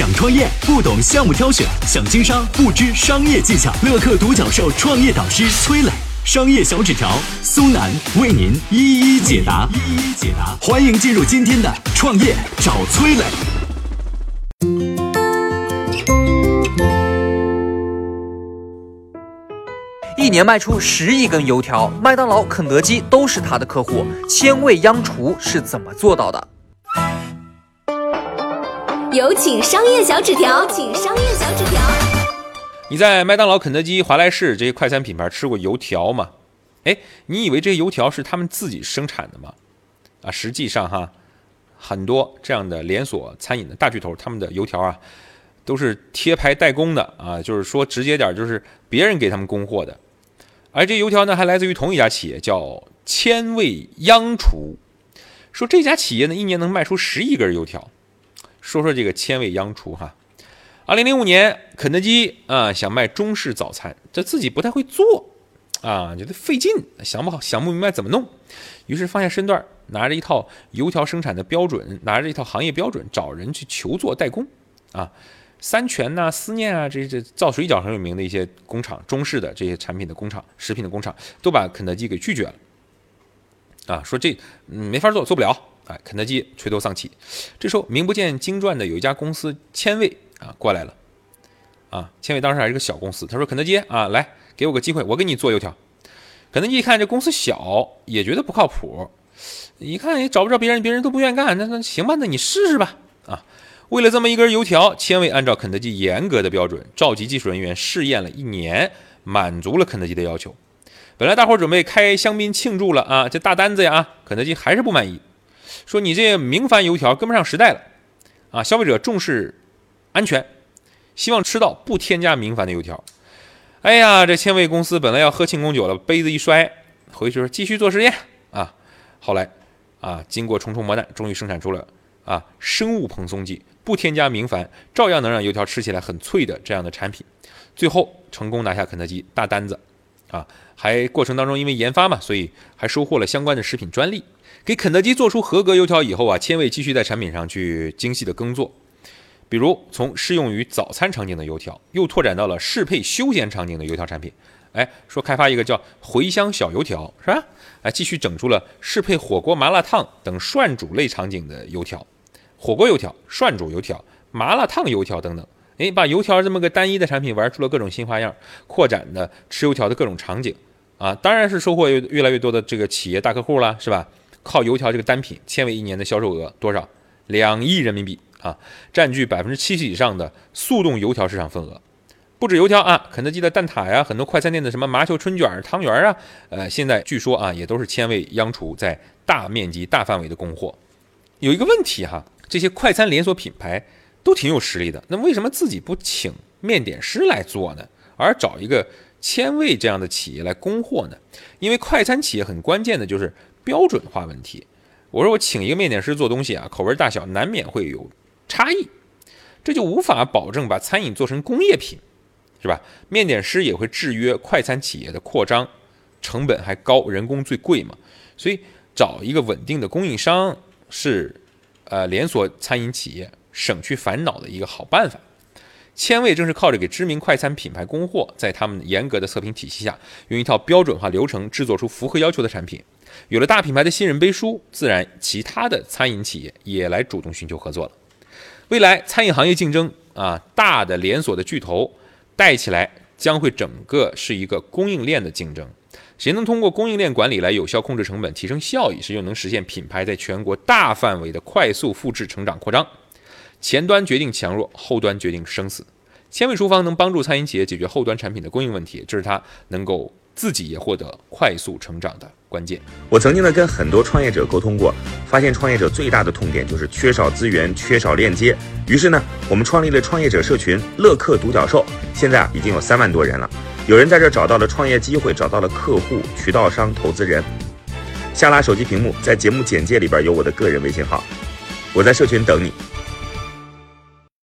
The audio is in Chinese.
想创业不懂项目挑选，想经商不知商业技巧。乐客独角兽创业导师崔磊，商业小纸条苏南为您一一解答，一一解答。欢迎进入今天的创业找崔磊。一年卖出十亿根油条，麦当劳、肯德基都是他的客户。千味央厨是怎么做到的？有请商业小纸条，请商业小纸条。你在麦当劳、肯德基、华莱士这些快餐品牌吃过油条吗？哎，你以为这些油条是他们自己生产的吗？啊，实际上哈，很多这样的连锁餐饮的大巨头，他们的油条啊，都是贴牌代工的啊，就是说直接点，就是别人给他们供货的。而这油条呢，还来自于同一家企业，叫千味央厨。说这家企业呢，一年能卖出十亿根油条。说说这个千味央厨哈。二零零五年，肯德基啊想卖中式早餐，这自己不太会做啊，觉得费劲，想不好想不明白怎么弄，于是放下身段，拿着一套油条生产的标准，拿着一套行业标准，找人去求做代工啊。三全呐、思念啊，这这造水饺很有名的一些工厂，中式的这些产品的工厂、食品的工厂，都把肯德基给拒绝了。啊，说这没法做，做不了。哎，肯德基垂头丧气。这时候名不见经传的有一家公司千味啊过来了。啊，千味当时还是个小公司。他说：“肯德基啊，来给我个机会，我给你做油条。”肯德基一看这公司小，也觉得不靠谱，一看也找不着别人，别人都不愿意干，那那行吧，那你试试吧。啊。为了这么一根油条，千味按照肯德基严格的标准，召集技术人员试验了一年，满足了肯德基的要求。本来大伙准备开香槟庆祝了啊，这大单子呀，肯德基还是不满意，说你这明矾油条跟不上时代了啊！消费者重视安全，希望吃到不添加明矾的油条。哎呀，这千味公司本来要喝庆功酒了，杯子一摔，回去说继续做实验啊。后来啊，经过重重磨难，终于生产出了啊生物蓬松剂。不添加明矾，照样能让油条吃起来很脆的这样的产品，最后成功拿下肯德基大单子，啊，还过程当中因为研发嘛，所以还收获了相关的食品专利。给肯德基做出合格油条以后啊，千味继续在产品上去精细的耕作，比如从适用于早餐场景的油条，又拓展到了适配休闲场景的油条产品。哎，说开发一个叫茴香小油条，是吧？哎，继续整出了适配火锅、麻辣烫等涮煮类场景的油条。火锅油条、涮煮油条、麻辣烫油条等等，哎，把油条这么个单一的产品玩出了各种新花样，扩展的吃油条的各种场景啊，当然是收获越越来越多的这个企业大客户了，是吧？靠油条这个单品，千味一年的销售额多少？两亿人民币啊，占据百分之七十以上的速冻油条市场份额。不止油条啊，肯德基的蛋挞呀，很多快餐店的什么麻球春卷、汤圆啊，呃，现在据说啊，也都是千味央厨在大面积、大范围的供货。有一个问题哈。这些快餐连锁品牌都挺有实力的，那为什么自己不请面点师来做呢？而找一个千味这样的企业来供货呢？因为快餐企业很关键的就是标准化问题。我说我请一个面点师做东西啊，口味大小难免会有差异，这就无法保证把餐饮做成工业品，是吧？面点师也会制约快餐企业的扩张，成本还高，人工最贵嘛。所以找一个稳定的供应商是。呃，连锁餐饮企业省去烦恼的一个好办法。千味正是靠着给知名快餐品牌供货，在他们严格的测评体系下，用一套标准化流程制作出符合要求的产品。有了大品牌的信任背书，自然其他的餐饮企业也来主动寻求合作了。未来餐饮行业竞争啊，大的连锁的巨头带起来，将会整个是一个供应链的竞争。谁能通过供应链管理来有效控制成本、提升效益，谁就能实现品牌在全国大范围的快速复制、成长、扩张。前端决定强弱，后端决定生死。千味厨房能帮助餐饮企业解决后端产品的供应问题，这是它能够自己也获得快速成长的关键。我曾经呢跟很多创业者沟通过，发现创业者最大的痛点就是缺少资源、缺少链接。于是呢，我们创立了创业者社群“乐客独角兽”，现在啊已经有三万多人了。有人在这找到了创业机会，找到了客户、渠道商、投资人。下拉手机屏幕，在节目简介里边有我的个人微信号，我在社群等你。